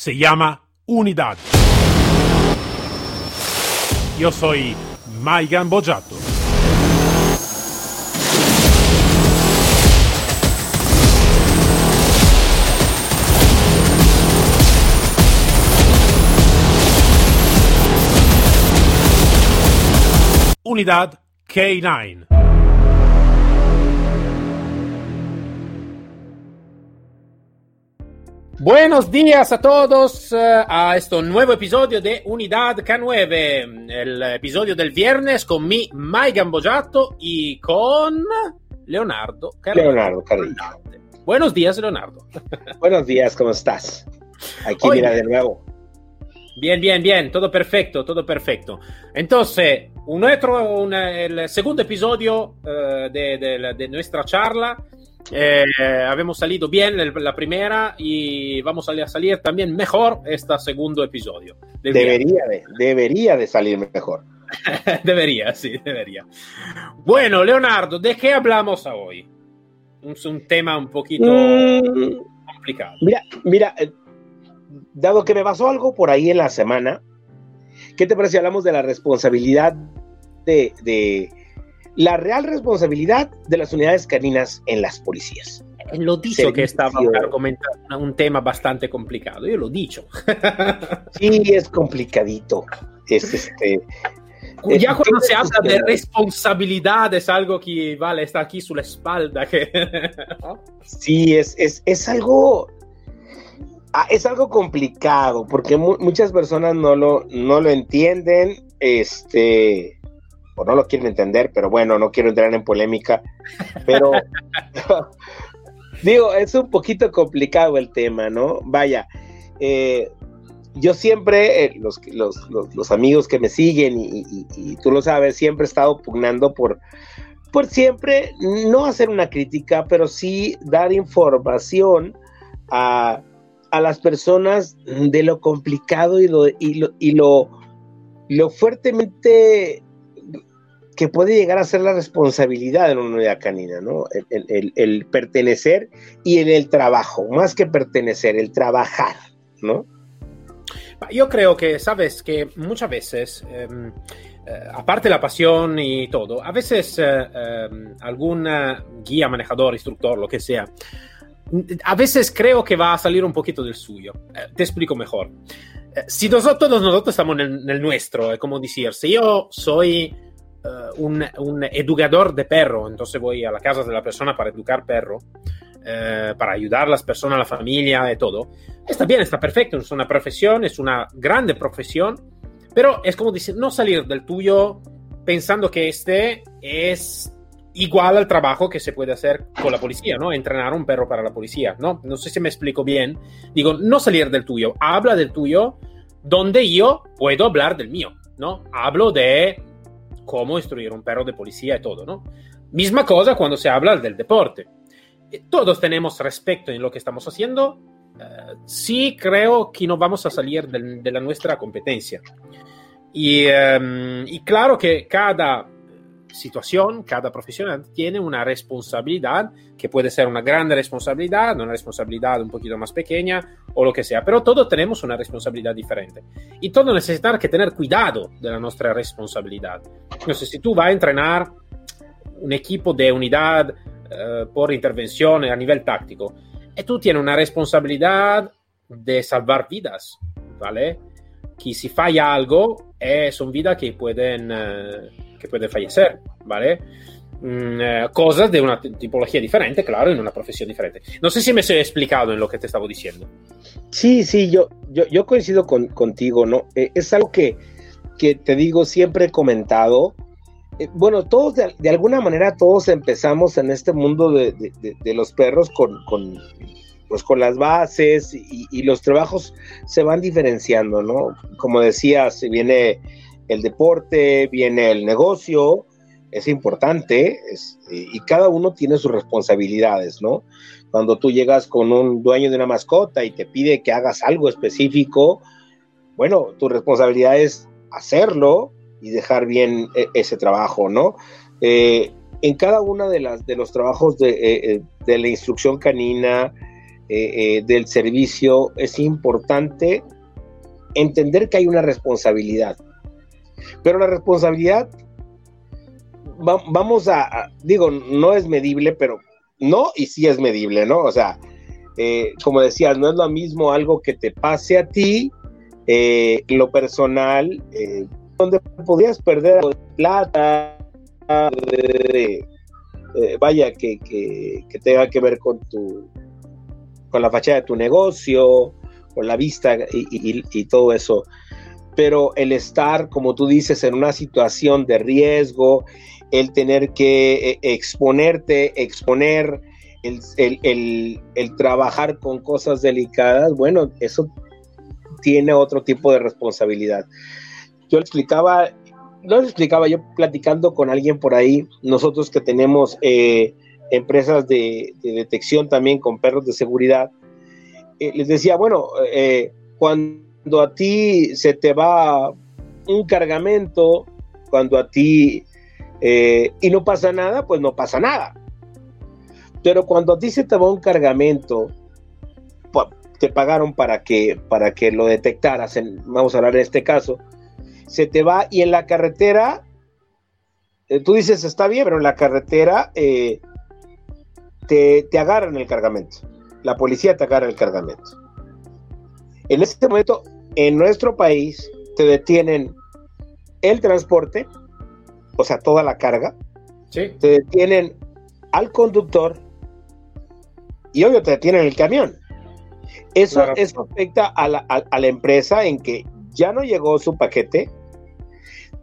se llama Unidad. Yo soy Maigan Bojato. Unidad K9. Buenos días a todos eh, a este nuevo episodio de Unidad K9, el episodio del viernes con mi Mai Gambojato y con Leonardo Carrillo. Leonardo Carrillo. Buenos días, Leonardo. Buenos días, ¿cómo estás? Aquí Oye, mira de nuevo. Bien, bien, bien, todo perfecto, todo perfecto. Entonces, un otro, un, el segundo episodio uh, de, de, de, nuestra charla. Eh, habíamos salido bien la primera y vamos a salir también mejor este segundo episodio. Debería de, debería de salir mejor. debería, sí, debería. Bueno, Leonardo, ¿de qué hablamos hoy? Un, un tema un poquito mm, complicado. Mira, mira, dado que me pasó algo por ahí en la semana, ¿qué te parece si hablamos de la responsabilidad de, de la real responsabilidad de las unidades caninas en las policías? Lo dicho que estaba comentando un tema bastante complicado, yo lo dicho. sí, es complicadito. Es este. Ya cuando se habla de responsabilidad es algo que, vale, está aquí sobre la espalda. Que... sí, es, es, es algo Ah, es algo complicado porque mu muchas personas no lo, no lo entienden, este, o no lo quieren entender, pero bueno, no quiero entrar en polémica, pero digo, es un poquito complicado el tema, ¿no? Vaya, eh, yo siempre, eh, los, los, los, los, amigos que me siguen y, y, y, tú lo sabes, siempre he estado pugnando por, por siempre no hacer una crítica, pero sí dar información a a las personas de lo complicado y lo, y lo, y lo, lo fuertemente que puede llegar a ser la responsabilidad de una unidad canina, ¿no? El, el, el, pertenecer y en el trabajo, más que pertenecer, el trabajar, ¿no? Yo creo que, sabes, que muchas veces, eh, eh, aparte la pasión y todo, a veces eh, em, algún guía, manejador, instructor, lo que sea, a veces creo que va a salir un poquito del suyo. Eh, te explico mejor. Eh, si nosotros, nosotros estamos en el, en el nuestro, es como decir, si yo soy uh, un, educador de perro, entonces voy a la casa de la persona para educar perro, uh, para ayudar a las personas, a la familia y todo, está bien, está perfecto, es una profesión, es una grande profesión, pero es como decir, no salir del tuyo pensando que este es igual al trabajo que se puede hacer con la policía, ¿no? Entrenar un perro para la policía, ¿no? No sé si me explico bien. Digo, no salir del tuyo, habla del tuyo donde yo puedo hablar del mío, ¿no? Hablo de cómo instruir un perro de policía y todo, ¿no? Misma cosa cuando se habla del deporte. Todos tenemos respeto en lo que estamos haciendo. Uh, sí creo que no vamos a salir de, la nuestra competencia. Y, y claro que cada situación, cada profesional tiene una responsabilidad que puede ser una grande responsabilidad, una responsabilidad un poquito más pequeña o lo que sea, pero todos tenemos una responsabilidad diferente y todos necesitan que tener cuidado de la nuestra responsabilidad. Entonces, si tú vas a entrenar un equipo de unidad uh, por intervención a nivel táctico y tú tienes una responsabilidad de salvar vidas, ¿vale? Que si falla algo, eh, son vidas que pueden... Uh, que puede fallecer, ¿vale? Mm, eh, cosas de una tipología diferente, claro, en una profesión diferente. No sé si me he explicado en lo que te estaba diciendo. Sí, sí, yo, yo, yo coincido con, contigo, ¿no? Eh, es algo que, que, te digo, siempre he comentado. Eh, bueno, todos, de, de, alguna manera, todos empezamos en este mundo de, de, de los perros con, con, pues, con las bases y, y, los trabajos se van diferenciando, ¿no? Como decías, viene el deporte, viene el negocio, es importante y cada uno tiene sus responsabilidades, ¿no? Cuando tú llegas con un dueño de una mascota y te pide que hagas algo específico, bueno, tu responsabilidad es hacerlo y dejar bien e, ese trabajo, ¿no? Eh, en cada uno de, las, de los trabajos de, eh, de la instrucción canina, eh, eh, del servicio, es importante entender que hay una responsabilidad. Pero la responsabilidad, vamos a, digo, no es medible, pero no y sí es medible, ¿no? O sea, eh, como decías, no es lo mismo algo que te pase a ti, lo personal, donde podrías perder plata, vaya, que, que tenga que ver con tu con la fachada de tu negocio, con la vista y, todo eso. Pero el estar, como tú dices, en una situación de riesgo, el tener que eh, exponerte, exponer, el, trabajar con cosas delicadas, bueno, eso tiene otro tipo de responsabilidad. Yo le explicaba, no le explicaba, yo platicando con alguien por ahí, nosotros que tenemos eh, empresas de, detección también con perros de seguridad, eh, les decía, bueno, cuando a ti se te va un cargamento, cuando a ti eh, y no pasa nada, pues no pasa nada. Pero cuando a ti se te va un cargamento, te pagaron para que, para que lo detectaras, vamos a hablar en este caso, se te va y en la carretera, tú dices, está bien, pero en la carretera te, agarran el cargamento. La policía te agarra el cargamento. En este momento, en nuestro país, te detienen el transporte, o sea, toda la carga. Te detienen al conductor y obvio te detienen el camión. Eso, afecta a la, empresa en que ya no llegó su paquete,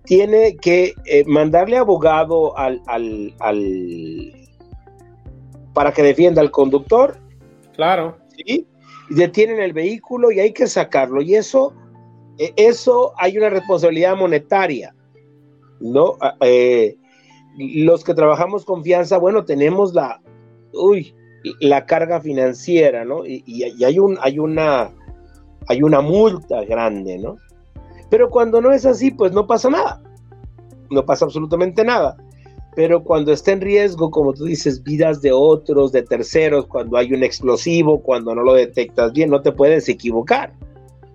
tiene que eh, mandarle abogado al, para que defienda al conductor. Claro. ¿sí? Detienen el vehículo y hay que sacarlo. Y eso, e, eso hay una responsabilidad monetaria. ¿no? Ah, eh, los que trabajamos confianza, bueno, tenemos la, uy, la carga financiera, ¿no? Y, y, hay, un, hay, una, hay una multa grande, ¿no? Pero cuando no es así, pues no pasa nada. No pasa absolutamente nada pero cuando está en riesgo, como tú dices, vidas de otros, de terceros, cuando hay un explosivo, cuando no lo detectas bien, no te puedes equivocar.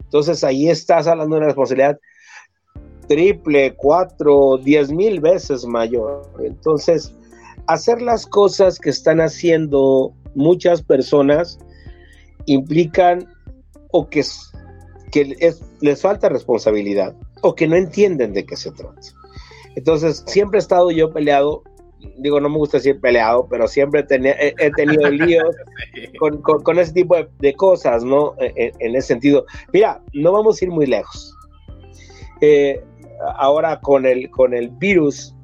Entonces ahí estás hablando de una responsabilidad triple, cuatro, diez mil veces mayor. Entonces, hacer las cosas que están haciendo muchas personas implican o que, que les falta responsabilidad o que no entienden de qué se trata. Entonces, siempre he estado yo peleado, digo, no me gusta decir peleado, pero siempre he, tenido líos con, ese tipo de, cosas, ¿no? E, e, en, ese sentido. Mira, no vamos a ir muy lejos. Eh, ahora con el, con el virus,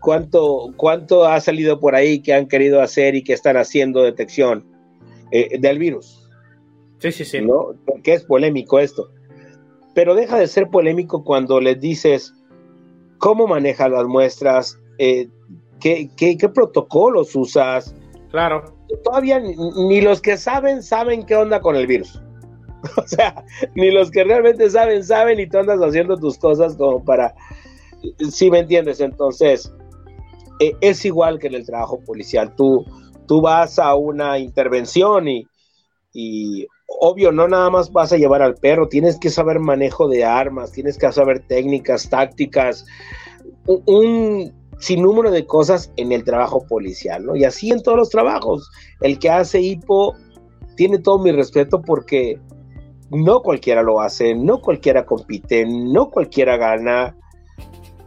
¿cuánto, ¿cuánto ha salido por ahí que han querido hacer y que están haciendo detección eh, del virus? Sí, sí, sí. ¿no? Porque es polémico esto. Pero deja de ser polémico cuando les dices, cómo manejas las muestras, eh, ¿qué, protocolos usas. Claro. Todavía ni, los que saben saben qué onda con el virus. O sea, ni los que realmente saben, saben y tú andas haciendo tus cosas como para, si me entiendes, entonces e, es igual que en el trabajo policial. Tú, tú vas a una intervención y, y obvio, no nada más vas a llevar al perro, tienes que saber manejo de armas, tienes que saber técnicas, tácticas, un, sinnúmero de cosas en el trabajo policial, ¿no? Y así en todos los trabajos. El que hace hipo tiene todo mi respeto porque no cualquiera lo hace, no cualquiera compite, no cualquiera gana.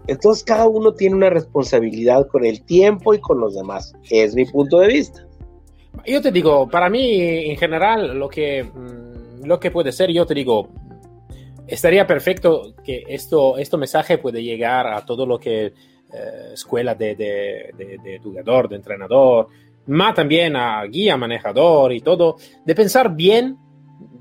Entonces cada uno tiene una responsabilidad con el tiempo y con los demás. Es mi punto de vista. Yo te digo, para mí en general lo que, mm, lo que puede ser, yo te digo, estaría perfecto que esto, este mensaje puede llegar a todo lo que eh, escuela de, de, de, educador, de entrenador, más también a guía, manejador y todo, de pensar bien,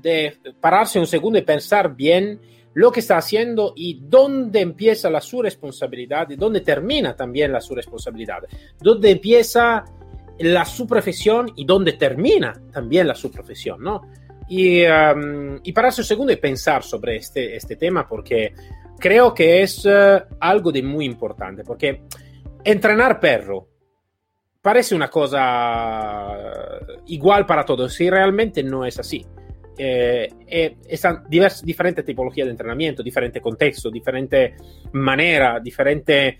de pararse un segundo y pensar bien lo que está haciendo y dónde empieza la su responsabilidad y dónde termina también la su responsabilidad, dónde empieza la su profesión y dónde termina también la su profesión, ¿no? Y, um, y un segundo y pensar sobre este, este tema porque creo que es uh, algo de muy importante, porque entrenar perro parece una cosa igual para todos y realmente no es así. Eh, eh, están divers, diferentes tipologías de entrenamiento, diferente contexto, diferente manera, diferente eh,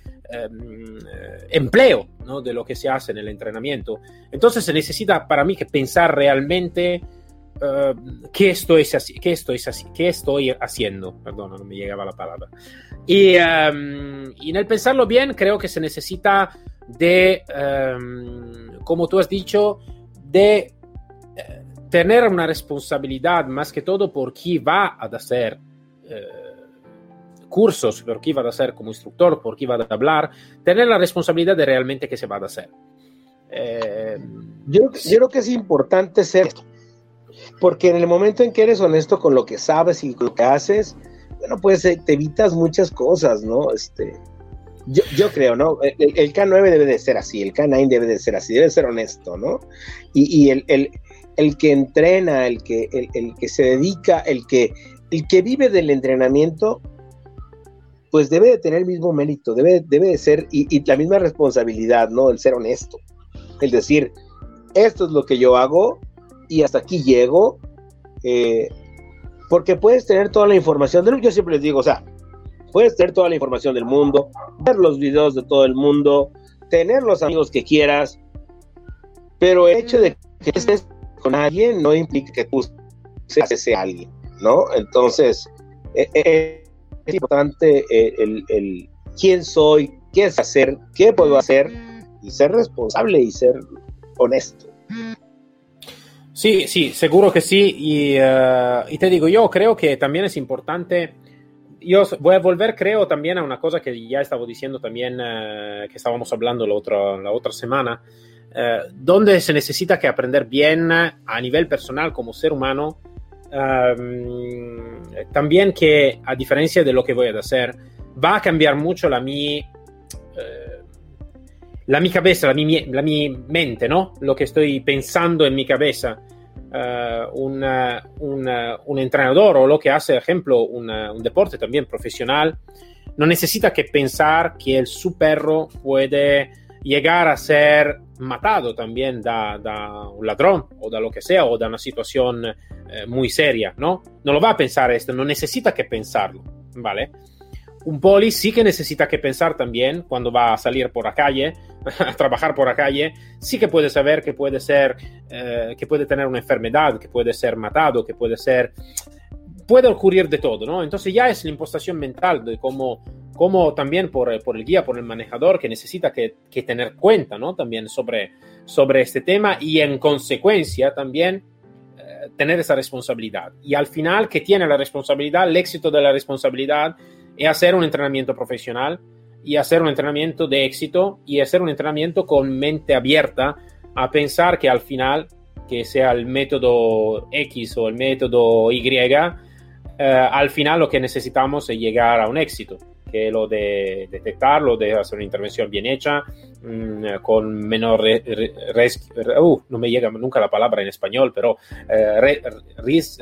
empleo ¿no? de lo que se hace en el entrenamiento. Entonces se necesita para mí que pensar realmente eh, qué, estoy, qué, estoy, qué estoy haciendo. Perdón, no me llegaba la palabra. Y, um, y en el pensarlo bien, creo que se necesita de, um, como tú has dicho, de eh, tener una responsabilidad más que todo por quién va a hacer eh, cursos, por quién va a hacer como instructor, por quién va a hablar, tener la responsabilidad de realmente qué se va a hacer. Eh, yo, yo, creo que es importante ser, porque en el momento en que eres honesto con lo que sabes y lo que haces, bueno, pues eh, te evitas muchas cosas, ¿no? Este, yo, yo creo, ¿no? El, el, K9 debe de ser así, el K9 debe de ser así, debe ser honesto, ¿no? Y, y el, el, el, que entrena, el que, el, el, que se dedica, el que, el que vive del entrenamiento, pues debe de tener el mismo mérito, debe, debe de ser, y, la misma responsabilidad, ¿no? El ser honesto, el decir, esto es lo que yo hago y hasta aquí llego, eh, porque puedes tener toda la información del yo siempre les digo, o sea, puedes tener toda la información del mundo, ver los videos de todo el mundo, tener los amigos que quieras, pero el hecho de que estés con alguien no implica que tú seas ese alguien, ¿no? Entonces, eh, eh, es importante eh, el, el, quién soy, qué es hacer, qué puedo hacer y ser responsable y ser honesto. Sí, sí, seguro que sí. Y, uh, y, te digo, yo creo que también es importante. Yo voy a volver, creo, también a una cosa que ya estaba diciendo también, uh, que estábamos hablando la otra, la otra semana, uh, donde se necesita que aprender bien a nivel personal como ser humano. También que, a diferencia de lo que voy a hacer, va a cambiar mucho la mi la mi cabeza, la mi, la mi, mente, ¿no? Lo que estoy pensando en mi cabeza. Uh, una, una, un entrenador o lo que hace, ejemplo, una, un deporte también profesional, no necesita que pensar que el, su perro puede llegar a ser matado también da, da, un ladrón o da lo que sea o da una situación eh, muy seria, ¿no? No lo va a pensar esto, no necesita que pensarlo, ¿vale? un poli sí que necesita que pensar también cuando va a salir por la calle, a trabajar por la calle, sí que puede saber que puede ser, eh, que puede tener una enfermedad, que puede ser matado, que puede ser, puede ocurrir de todo, ¿no? Entonces ya es la impostación mental de cómo, cómo también por, por, el guía, por el manejador, que necesita que, que, tener cuenta, ¿no? También sobre, sobre este tema y en consecuencia también eh, tener esa responsabilidad. Y al final, que tiene la responsabilidad, el éxito de la responsabilidad, es hacer un entrenamiento profesional y hacer un entrenamiento de éxito y hacer un entrenamiento con mente abierta a pensar que al final, que sea el método X o el método Y, eh, al final lo que necesitamos es llegar a un éxito, que es lo de detectarlo, de hacer una intervención bien hecha, mmm, con menor uh, no me llega nunca la palabra en español, pero eh, re,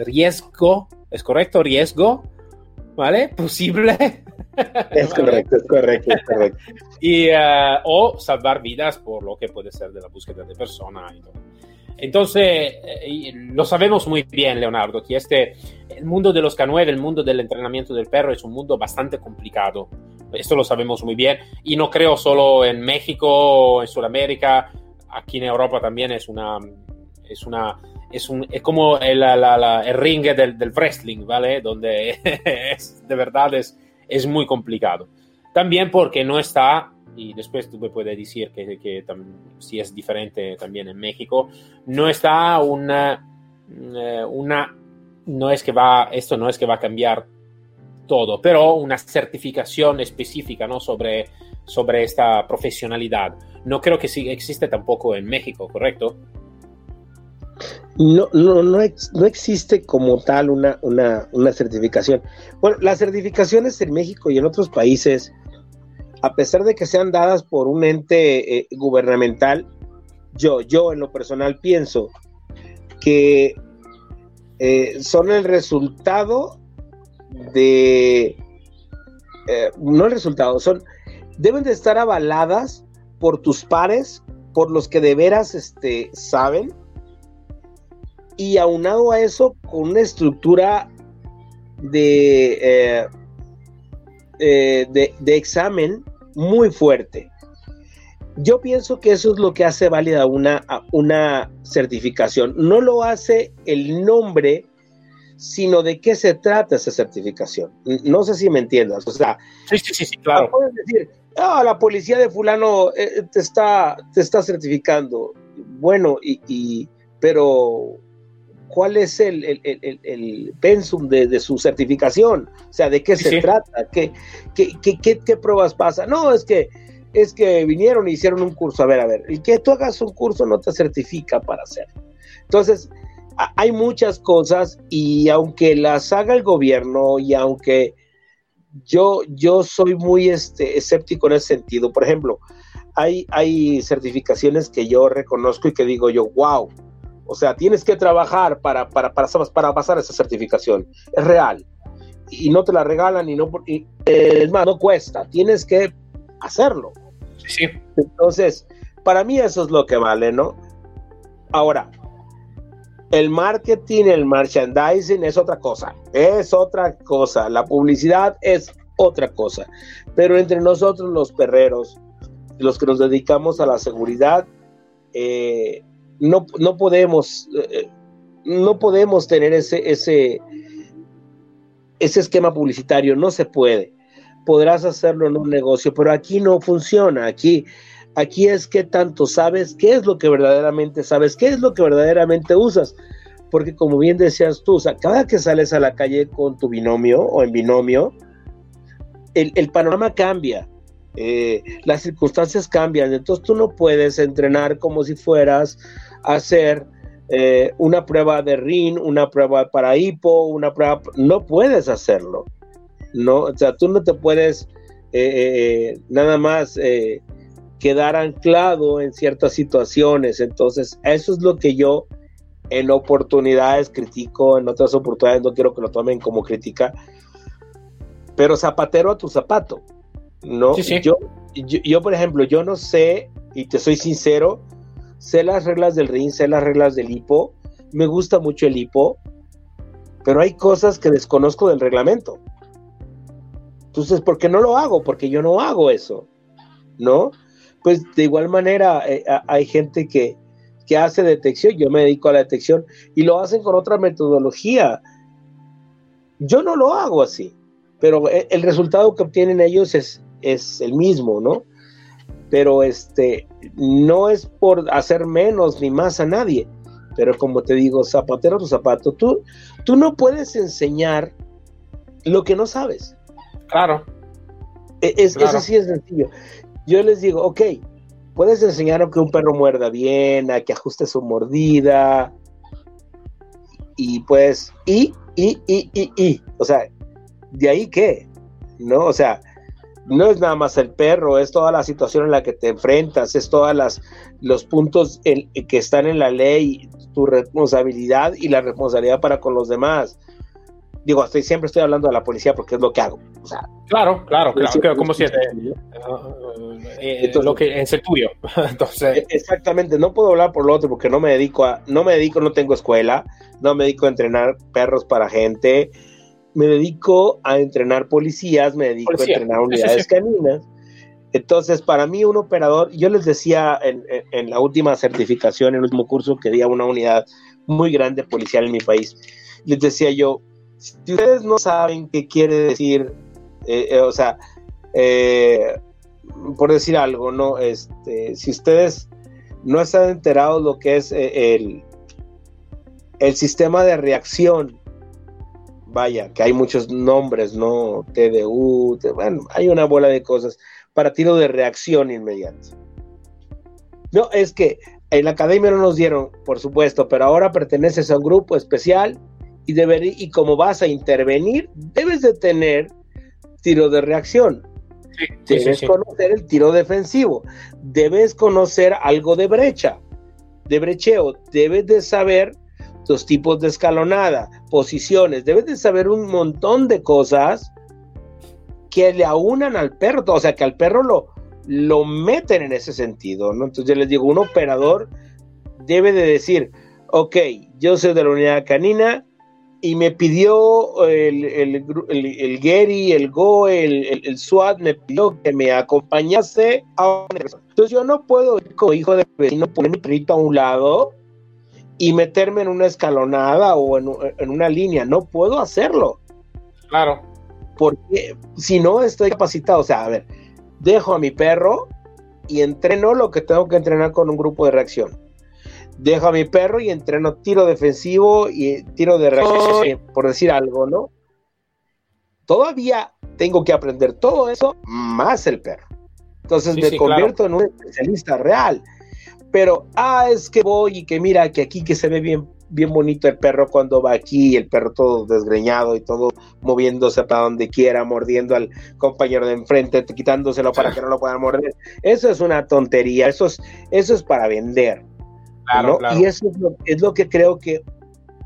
riesgo, ¿es correcto? Riesgo ¿vale? Posible. Es correcto, es correcto, es correcto. y, uh, o salvar vidas por lo que puede ser de la búsqueda de persona y todo. Entonces, eh, lo sabemos muy bien, Leonardo, que este, el mundo de los K9, el mundo del entrenamiento del perro es un mundo bastante complicado. Esto lo sabemos muy bien. Y no creo solo en México, en Sudamérica, aquí en Europa también es una, es una es, un, es como el, la, la, el ring del, del, wrestling, ¿vale? Donde es, de verdad es, es muy complicado. También porque no está, y después tú me puedes decir que, que si es diferente también en México, no está una, eh, una, no es que va, esto no es que va a cambiar todo, pero una certificación específica, ¿no? Sobre, sobre esta profesionalidad. No creo que sí existe tampoco en México, ¿correcto? No, no, no, no, existe como tal una, una, una, certificación. Bueno, las certificaciones en México y en otros países, a pesar de que sean dadas por un ente eh, gubernamental, yo, yo en lo personal pienso que eh, son el resultado de, eh, no el resultado, son, deben de estar avaladas por tus pares por los que de veras este, saben, y aunado a eso con una estructura de, de, de, examen muy fuerte. Yo pienso que eso es lo que hace válida una, una certificación. No lo hace el nombre, sino de qué se trata esa certificación. No sé si me entiendas. O sea, sí, sí, sí, claro. Puedes decir, ah, la policía de fulano eh, te, está, te está certificando. Bueno, y, y pero cuál es el, el, el, el pensum de, de, su certificación, o sea, de qué se sí. trata, ¿Qué, qué, qué, qué, pruebas pasa. No, es que es que vinieron y hicieron un curso. A ver, a ver, el que tú hagas un curso no te certifica para hacerlo. Entonces, hay muchas cosas y aunque las haga el gobierno y aunque yo, yo soy muy este, escéptico en ese sentido, por ejemplo, hay, hay certificaciones que yo reconozco y que digo yo, wow, o sea, tienes que trabajar para, para, para, para pasar esa certificación. Es real. Y no te la regalan y no... Y, es más, no cuesta. Tienes que hacerlo. Sí. Entonces, para mí eso es lo que vale, ¿no? Ahora, el marketing, el merchandising es otra cosa. Es otra cosa. La publicidad es otra cosa. Pero entre nosotros los perreros, los que nos dedicamos a la seguridad, eh, no, no podemos, eh, no podemos tener ese, ese, ese esquema publicitario, no se puede. Podrás hacerlo en un negocio, pero aquí no funciona. Aquí, aquí es que tanto sabes qué es lo que verdaderamente sabes, qué es lo que verdaderamente usas. Porque como bien decías tú, cada que sales a la calle con tu binomio o en binomio, el, el panorama cambia. Eh, las circunstancias cambian, entonces tú no puedes entrenar como si fueras hacer eh, una prueba de RIN, una prueba para hipo, una prueba, no puedes hacerlo, ¿no? O sea, tú no te puedes eh, eh, nada más quedar anclado en ciertas situaciones, entonces eso es lo que yo en oportunidades critico, en otras oportunidades no quiero que lo tomen como crítica, pero zapatero a tu zapato, ¿no? Sí, sí. Yo, yo, yo, por ejemplo, yo no sé, y te soy sincero, sé las reglas del ring, sé las reglas del hipo, me gusta mucho el hipo, pero hay cosas que desconozco del reglamento. Entonces, ¿por qué no lo hago? Porque yo no hago eso, ¿no? Pues de igual manera eh, hay gente que, que hace detección, yo me dedico a la detección y lo hacen con otra metodología. Yo no lo hago así, pero eh, el resultado que obtienen ellos es, es el mismo, ¿no? Pero este no es por hacer menos ni más a nadie, pero como te digo, zapatero tu zapato, tú, tú no puedes enseñar lo que no sabes. Claro. Es, claro. es así de sencillo. Yo les digo, ok, puedes enseñar a que un perro muerda bien, a que ajuste su mordida, y pues, y, y, y, y, y, o sea, ¿de ahí qué? ¿No? O sea, no es nada más el perro, es toda la situación en la que te enfrentas, es todas las los puntos en, que están en la ley, tu responsabilidad y la responsabilidad para con los demás. Digo, estoy, siempre estoy hablando de la policía porque es lo que hago. O sea, claro, claro, claro, claro como si es eh, lo que es el tuyo. Entonces, exactamente, no puedo hablar por lo otro porque no me dedico a, no me dedico, no tengo escuela, no me dedico a entrenar perros para gente me dedico a entrenar policías, me dedico Policía. a entrenar unidades caninas. Entonces, para mí, un operador, yo les decía en, en, en, la última certificación, en el último curso que di a una unidad muy grande policial en mi país, les decía yo, si ustedes no saben qué quiere decir, eh, eh, o sea, eh, por decir algo, ¿no? Este, si ustedes no están enterados lo que es el, el sistema de reacción vaya, que hay muchos nombres, ¿no? TDU, bueno, hay una bola de cosas para tiro de reacción inmediata. No, es que en la academia no nos dieron, por supuesto, pero ahora perteneces a un grupo especial y, deber, y como vas a intervenir, debes de tener tiro de reacción. Sí, debes sí, conocer el tiro defensivo, debes conocer algo de brecha, de brecheo, debes de saber los tipos de escalonada, posiciones, debes de saber un montón de cosas que le aunan al perro, o sea, que al perro lo, lo meten en ese sentido, ¿no? Entonces yo les digo, un operador debe de decir, ok, yo soy de la unidad canina y me pidió el, el, el, Gary, el Go, el, SWAT, me pidió que me acompañase a una Entonces yo no puedo ir como hijo de vecino, poner mi perrito a un lado y meterme en una escalonada o en, en una línea, no puedo hacerlo. Claro. Porque si no estoy capacitado, o sea, a ver, dejo a mi perro y entreno lo que tengo que entrenar con un grupo de reacción dejo a mi perro y entreno tiro defensivo y tiro de reacción, por decir algo, ¿no? Todavía tengo que aprender todo eso más el perro. Entonces me convierto en un especialista real. Pero, ah, es que voy y que mira que aquí que se ve bien, bien bonito el perro cuando va aquí, el perro todo desgreñado y todo moviéndose para donde quiera, mordiendo al compañero de enfrente, quitándoselo para que no lo puedan morder. Eso es una tontería, eso es, eso es para vender. Y eso es lo, que creo que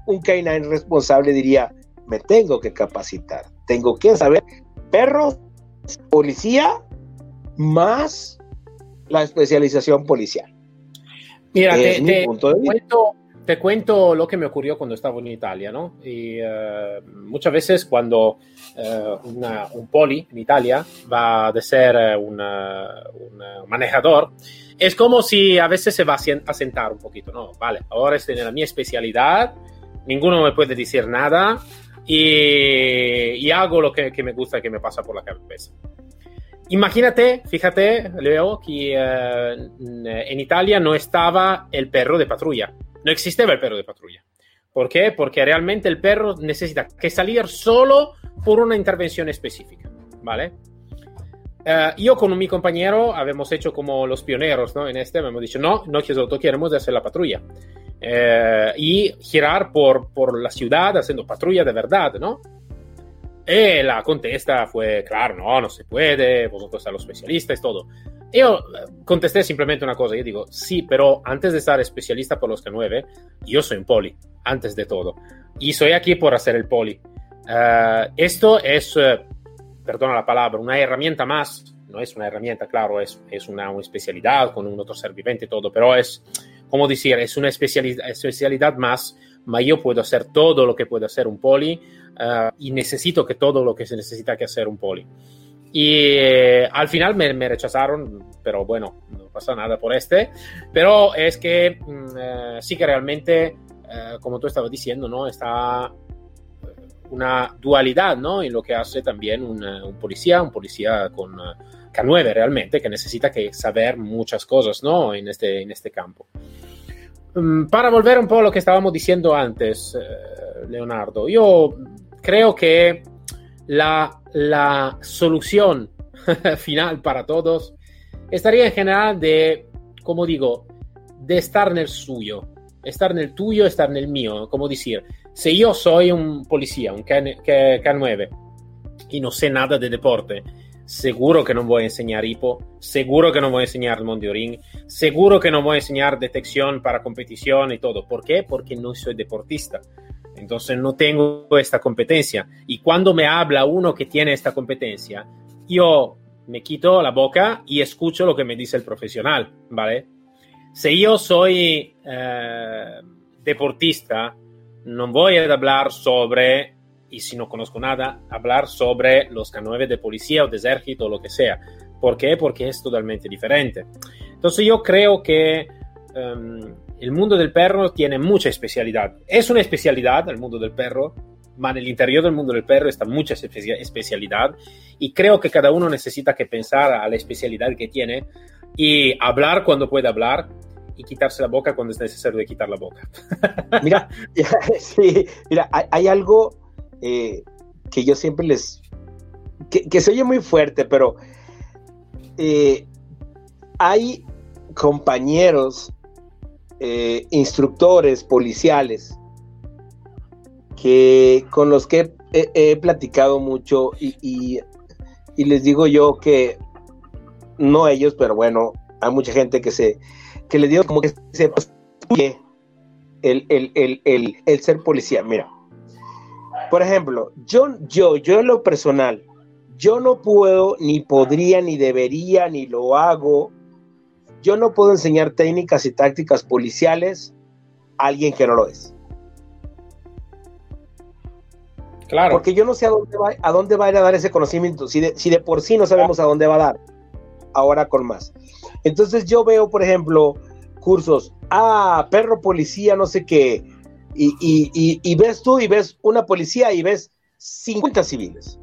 un K9 responsable diría, me tengo que capacitar, tengo que saber perros, policía, más la especialización policial. Mira, te, cuento, lo que me ocurrió cuando estaba en Italia, ¿no? Y eh, muchas veces cuando eh, un poli en Italia va a ser eh, un manejador, es como si a veces se va a sentar un poquito, ¿no? Vale, ahora estoy en la mi especialidad, ninguno me puede decir nada y, hago lo que, me gusta y que me pasa por la cabeza. Imagínate, fíjate, Leo, que eh, en Italia no estaba el perro de patrulla, no existía el perro de patrulla. ¿Por qué? Porque realmente el perro necesita que salir solo por una intervención específica, ¿vale? Uh, yo con mi compañero habíamos hecho como los pioneros ¿no? en este, hemos dicho, no, nosotros queremos hacer la patrulla. Uh, y girar por, por la ciudad haciendo patrulla de verdad, ¿no? Y la contesta fue, claro, no, no se puede, vosotros sois los especialistas, todo. Yo contesté simplemente una cosa, yo digo, sí, pero antes de ser especialista por los K9, yo soy un poli, antes de todo. Y soy aquí por hacer el poli. Uh, esto es perdona la palabra, una herramienta más, no es una herramienta, claro, es, es una, especialidad con un otro ser viviente y todo, pero es, como decir, es una especialidad, especialidad más, pero yo puedo hacer todo lo que puede hacer un poli uh, y necesito que todo lo que se necesita que hacer un poli. Y eh, al final me, me, rechazaron, pero bueno, no pasa nada por este. Pero es que uh, sí que realmente, uh, como tú estabas diciendo, ¿no? Está una dualidad ¿no? en lo que hace también un, un policía, un policía con uh, K9 realmente, que necesita que saber muchas cosas ¿no? en, este, en este campo. Um, para volver un poco a lo que estábamos diciendo antes, Leonardo, yo creo que la, la solución final para todos estaría en general de, como digo, de estar en el suyo, estar en el tuyo, estar en el mío, como decir, si yo soy un policía, un K9, y no sé nada de deporte, seguro que no voy a enseñar hipo, seguro que no voy a enseñar mundo ring, seguro que no voy a enseñar detección para competición y todo. ¿Por qué? Porque no soy deportista. Entonces no tengo esta competencia. Y cuando me habla uno que tiene esta competencia, yo me quito la boca y escucho lo que me dice el profesional, ¿vale? Si yo soy eh, deportista, no voy a hablar sobre, y si no conozco nada, hablar sobre los K9 de policía o de ejército o lo que sea. ¿Por qué? Porque es totalmente diferente. Entonces yo creo que um, el mundo del perro tiene mucha especialidad. Es una especialidad el mundo del perro, pero en el interior del mundo del perro está mucha especialidad y creo que cada uno necesita que pensar a la especialidad que tiene y hablar cuando puede hablar y quitarse la boca cuando es necesario de quitar la boca. mira, sí, mira, hay, algo eh, que yo siempre les... que, se oye muy fuerte, pero eh, hay compañeros, eh, instructores policiales, que con los que he, platicado mucho y, les digo yo que no ellos, pero bueno, hay mucha gente que se que le dio como que se el, el, el, el, ser policía. Mira, por ejemplo, yo, yo, yo en lo personal, yo no puedo, ni podría, ni debería, ni lo hago. Yo no puedo enseñar técnicas y tácticas policiales a alguien que no lo es. Claro. Porque yo no sé a dónde va a, dónde va a ir a dar ese conocimiento, si de, si de por sí no sabemos a dónde va a dar, ahora con más. Entonces yo veo, por ejemplo, cursos, ah, perro policía, no sé qué, y, y, y, y ves tú y ves una policía y ves 50 civiles.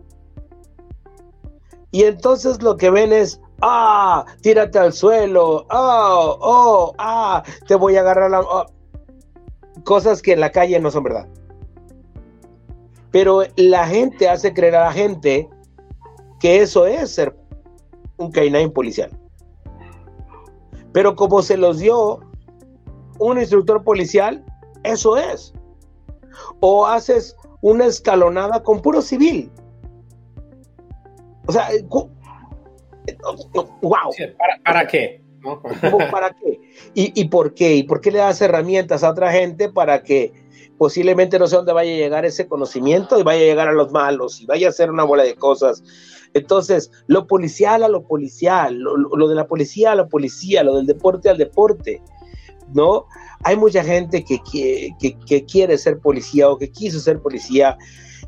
Y entonces lo que ven es, ah, tírate al suelo, oh, oh, ah, te voy a agarrar la... oh". Cosas que en la calle no son verdad. Pero la gente hace creer a la gente que eso es ser un canine policial. Pero como se los dio un instructor policial, eso es. O haces una escalonada con puro civil. O sea, eh, wow. ¿Para, para qué? ¿No? ¿Cómo para qué? ¿Y, ¿Y por qué? ¿Y por qué le das herramientas a otra gente para que posiblemente no sé dónde vaya a llegar ese conocimiento y vaya a llegar a los malos y vaya a hacer una bola de cosas? Entonces, lo policial a lo policial, lo, de la policía a la policía, lo del deporte al deporte, ¿no? Hay mucha gente que, que, que- que quiere ser policía o que quiso ser policía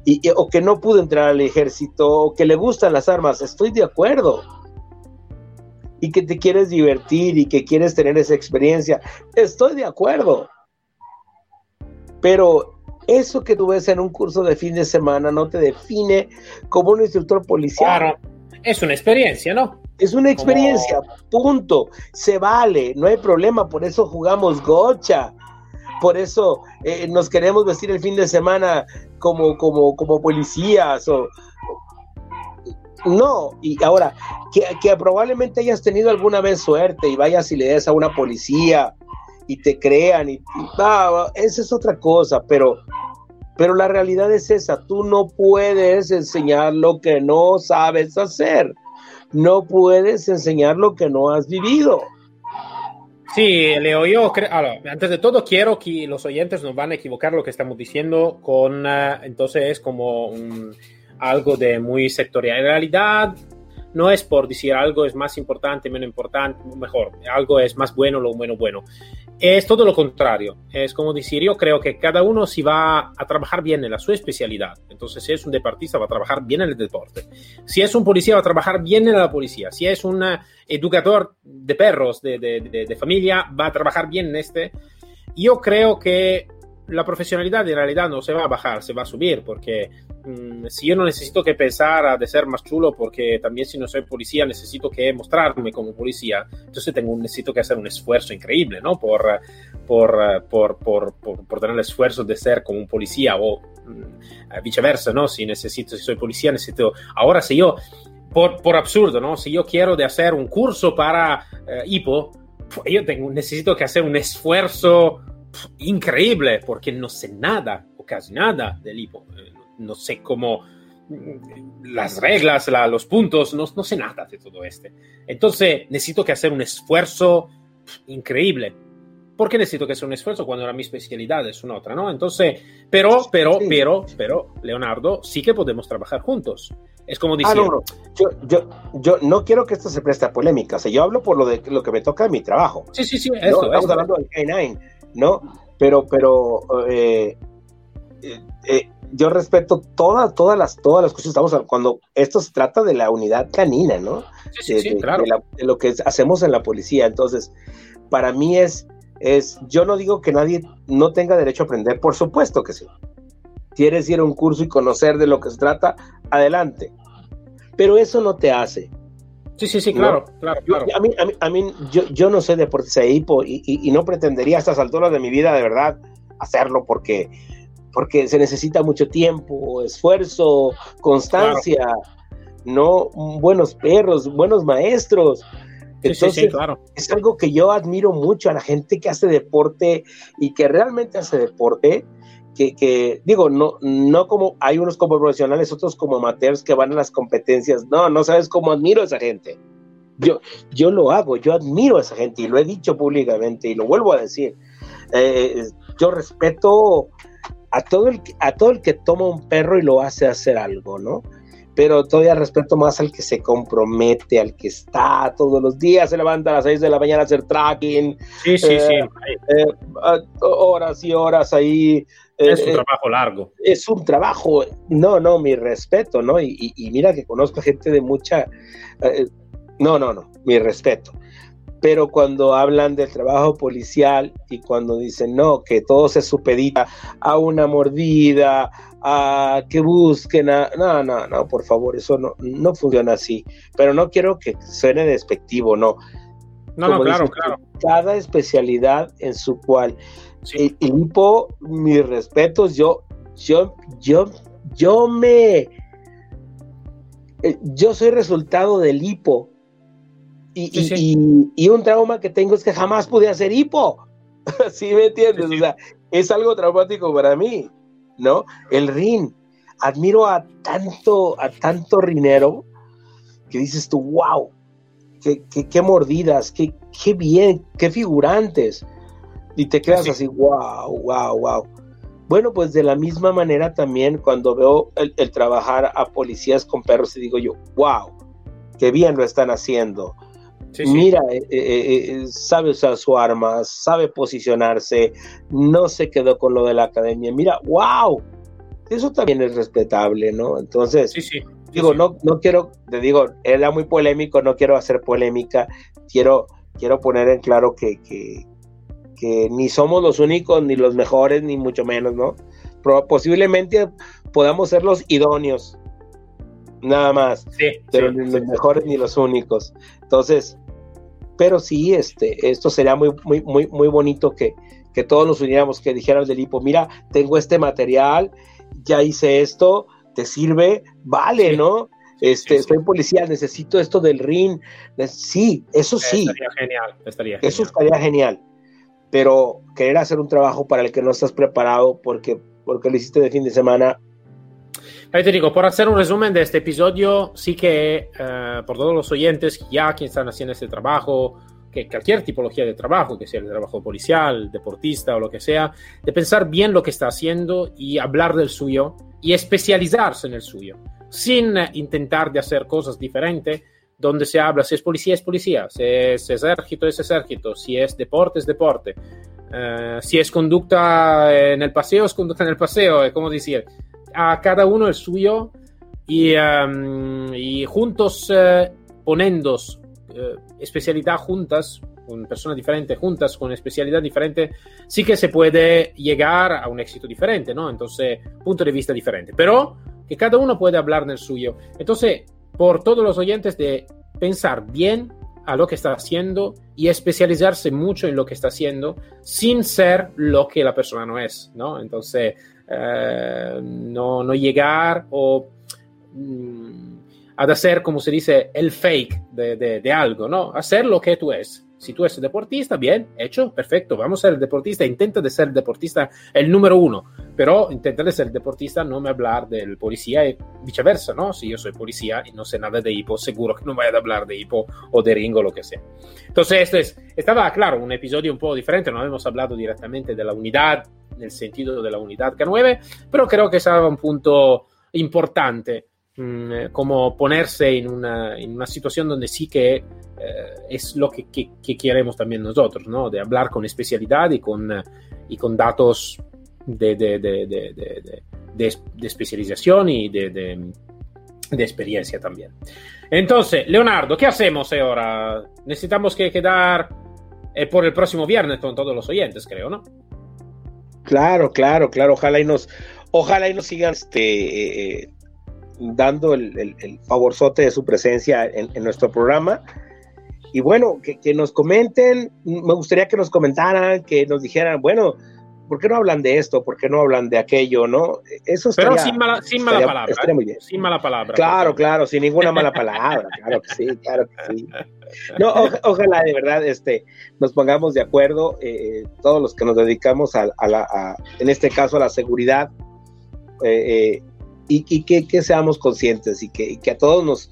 y- o que no pudo entrar al ejército o que le gustan las armas. Estoy de acuerdo y que te quieres divertir y que quieres tener esa experiencia. Estoy de acuerdo. Pero eso que tú ves en un curso de fin de semana no te define como un instructor policial. Claro. Es una experiencia, ¿no? Es una experiencia, punto. Se vale, no hay problema. Por eso jugamos gocha. Por eso eh, nos queremos vestir el fin de semana como, como, como policías o, no, y ahora, que, que probablemente hayas tenido alguna vez suerte y vayas y le des a una policía y te crean, y, y esa es otra cosa, pero, pero la realidad es esa, tú no puedes enseñar lo que no sabes hacer, no puedes enseñar lo que no has vivido. Sí, Leo, yo creo, ahora, antes de todo quiero que los oyentes no van a equivocar lo que estamos diciendo con, uh, entonces, como un, algo de muy sectorial. En realidad, no es por decir algo es más importante, menos importante, mejor, algo es más bueno, lo menos bueno. Es todo lo contrario. Es como decir, yo creo que cada uno si va a trabajar bien en la su especialidad. Entonces, si es un deportista, va a trabajar bien en el deporte. Si es un policía, va a trabajar bien en la policía. Si es un uh, educador de perros de, de, de, de familia, va a trabajar bien en este. Yo creo que la profesionalidad en realidad no se va a bajar, se va a subir, porque mmm, si yo no necesito que pensar de ser más chulo, porque también si no soy policía necesito que mostrarme como policía, entonces tengo, necesito que hacer un esfuerzo increíble, ¿no? Por, por, por, por, por, tener el esfuerzo de ser como un policía o mmm, viceversa, ¿no? Si necesito, si soy policía, necesito, ahora si yo, por, por absurdo, ¿no? Si yo quiero de hacer un curso para eh, hipo, yo tengo, necesito que hacer un esfuerzo increíble porque no sé nada o casi nada del hipo. No sé cómo las reglas, la, los puntos, no, no, sé nada de todo este. Entonces necesito que hacer un esfuerzo increíble. ¿Por qué necesito que hacer un esfuerzo cuando la mi especialidad es una otra, no? Entonces, pero, pero, sí. pero, pero, Leonardo, sí que podemos trabajar juntos. Es como decir... Ah, no, no. Yo, yo, yo no quiero que esto se preste a polémica. O sea, yo hablo por lo de lo que me toca en mi trabajo. Sí, sí, sí, ¿no? eso. Estamos eso. hablando del K9, ¿no? Pero, pero, eh, eh, yo respeto todas, todas las, todas las cosas. Estamos cuando esto se trata de la unidad canina, ¿no? Sí, sí, sí de, claro. De, la, de, lo que hacemos en la policía. Entonces, para mí es, es, yo no digo que nadie no tenga derecho a aprender, por supuesto que sí. Quieres ir a un curso y conocer de lo que se trata, adelante. Pero eso no te hace. Sí, sí, sí, claro, ¿no? claro, claro. Yo, a mí, a mí, a mí yo, yo, no soy deportista de hipo y, y, y, no pretendería a estas alturas de mi vida de verdad hacerlo porque, porque se necesita mucho tiempo, esfuerzo, constancia, claro. no buenos perros, buenos maestros. Entonces, sí, sí, sí, claro. es algo que yo admiro mucho a la gente que hace deporte y que realmente hace deporte. Que, que, digo, no, no como hay unos como profesionales, otros como amateurs que van a las competencias. No, no sabes cómo admiro a esa gente. Yo, yo lo hago, yo admiro a esa gente y lo he dicho públicamente y lo vuelvo a decir. Eh, yo respeto a todo, el, a todo el que toma un perro y lo hace hacer algo, ¿no? Pero todavía respeto más al que se compromete, al que está todos los días, se levanta a las 6 de la mañana a hacer tracking. Sí, sí, sí. Eh, eh, horas y horas ahí. Es un trabajo largo. Es un trabajo, no, no, mi respeto, ¿no? Y, y mira que conozco gente de mucha... no, no, no, mi respeto pero cuando hablan del trabajo policial y cuando dicen no, que todo se supedita a una mordida, a que busquen a... No, no, no, por favor, eso no, no funciona así. Pero no quiero que suene despectivo, no. No, no, claro, claro. Cada especialidad en su cual. Sí. El, hipo, mis respetos, yo, yo, yo, yo me... Eh, yo soy resultado del hipo y, un trauma que tengo es que jamás pude hacer hipo. ¿Sí me entiendes? O sea, es algo traumático para mí, ¿no? El RIN. Admiro a tanto, a tanto rinero que dices tú, wow, qué, mordidas, qué, qué, bien, qué figurantes. Y te quedas así, wow, wow, wow. Bueno, pues de la misma manera también cuando veo el, el trabajar a policías con perros y digo yo, wow, qué bien lo están haciendo Mira, eh, eh, eh, sabe usar su arma, sabe posicionarse, no se quedó con lo de la academia. Mira, wow, eso también es respetable, ¿no? Entonces, digo, No, no quiero, te digo, era muy polémico, no quiero hacer polémica, quiero, quiero poner en claro que, que, ni somos los únicos, ni los mejores, ni mucho menos, ¿no? posiblemente podamos ser los idóneos, nada más, pero ni los mejores ni los únicos. Entonces, pero sí, este, esto sería muy, muy, muy, muy bonito que, que todos nos uniéramos, que dijeran del hipo, mira, tengo este material, ya hice esto, te sirve, vale, ¿no? Este, soy policía, necesito esto del RIN. Sí, eso sí. Estaría genial, estaría Eso estaría genial. Pero querer hacer un trabajo para el que no estás preparado porque, porque lo hiciste de fin de semana, Ahí te digo, por hacer un resumen de este episodio, sí que eh, por todos los oyentes ya que están haciendo este trabajo, que cualquier tipología de trabajo, que sea el trabajo policial, deportista o lo que sea, de pensar bien lo que está haciendo y hablar del suyo y especializarse en el suyo, sin intentar de hacer cosas diferentes, donde se habla si es policía es policía, si es ejército es ejército, si es deporte es deporte, uh, si es conducta en el paseo es conducta en el paseo, es como decir, a cada uno el suyo y, y juntos uh, poniendo uh, especialidad juntas, con personas diferentes juntas, con especialidad diferente, sí que se puede llegar a un éxito diferente, ¿no? Entonces, punto de vista diferente. Pero que cada uno puede hablar en el suyo. Entonces, por todos los oyentes de pensar bien a lo que está haciendo y especializarse mucho en lo que está haciendo sin ser lo que la persona no es, ¿no? Entonces, eh, no, no, llegar o mm, hacer, como se dice, el fake de, algo, ¿no? Hacer lo que tú es. Si tú eres deportista, bien, hecho, perfecto, vamos a ser deportista, intenta de ser deportista el número uno, pero intenta de ser deportista, no me hablar del policía y viceversa, ¿no? Si yo soy policía y no sé nada de hipo, seguro que no voy a hablar de hipo o de ringo lo que sea. Entonces, esto es, estaba, claro, un episodio un poco diferente, no hemos hablado directamente de la unidad, en el sentido de la unidad K9, pero creo que estaba un punto importante Mm, eh, como ponerse en una, en una, situación donde sí que eh, es lo que, que, que, queremos también nosotros, ¿no? De hablar con especialidad y con, y con datos de, de, de, de especialización y de, experiencia también. Entonces, Leonardo, ¿qué hacemos ahora? Necesitamos que quedar eh, por el próximo viernes con todos los oyentes, creo, ¿no? Claro, claro, claro. Ojalá y nos, ojalá y nos sigan este, dando el, el, favorzote de su presencia en, nuestro programa. Y bueno, que, nos comenten, me gustaría que nos comentaran, que nos dijeran, bueno, ¿por qué no hablan de esto? ¿Por qué no hablan de aquello? ¿No? Eso Pero sin mala, sin mala palabra. ¿eh? Sin mala palabra. Claro, claro, sin ninguna mala palabra. Claro que sí, claro que sí. No, ojalá de verdad este, nos pongamos de acuerdo, eh, todos los que nos dedicamos a, la, en este caso a la seguridad, eh, y, que, seamos conscientes y que, a todos nos,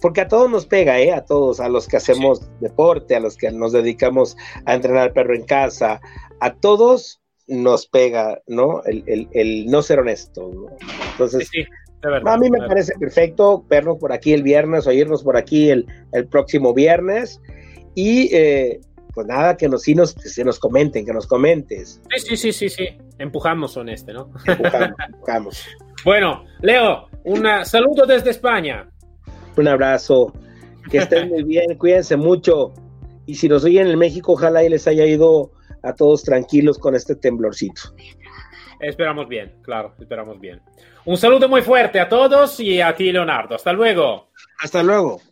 porque a todos nos pega, ¿eh? A todos, a los que hacemos deporte, a los que nos dedicamos a entrenar perro en casa, a todos nos pega, ¿no? El, el, el no ser honesto. ¿no? Entonces, Sí, sí, de verdad, a mí me de parece perfecto vernos por aquí el viernes, oírnos por aquí el, el próximo viernes. Y eh, pues nada, que nos, sí nos, se nos comenten, que nos comentes. Sí, sí, sí, sí, sí. Empujamos con este, ¿no? Empujamos, empujamos. Bueno, Leo, un saludo desde España. Un abrazo. Que estén muy bien, cuídense mucho. Y si nos oyen en México, ojalá y les haya ido a todos tranquilos con este temblorcito. Esperamos bien, claro, esperamos bien. Un saludo muy fuerte a todos y a ti, Leonardo. Hasta luego. Hasta luego.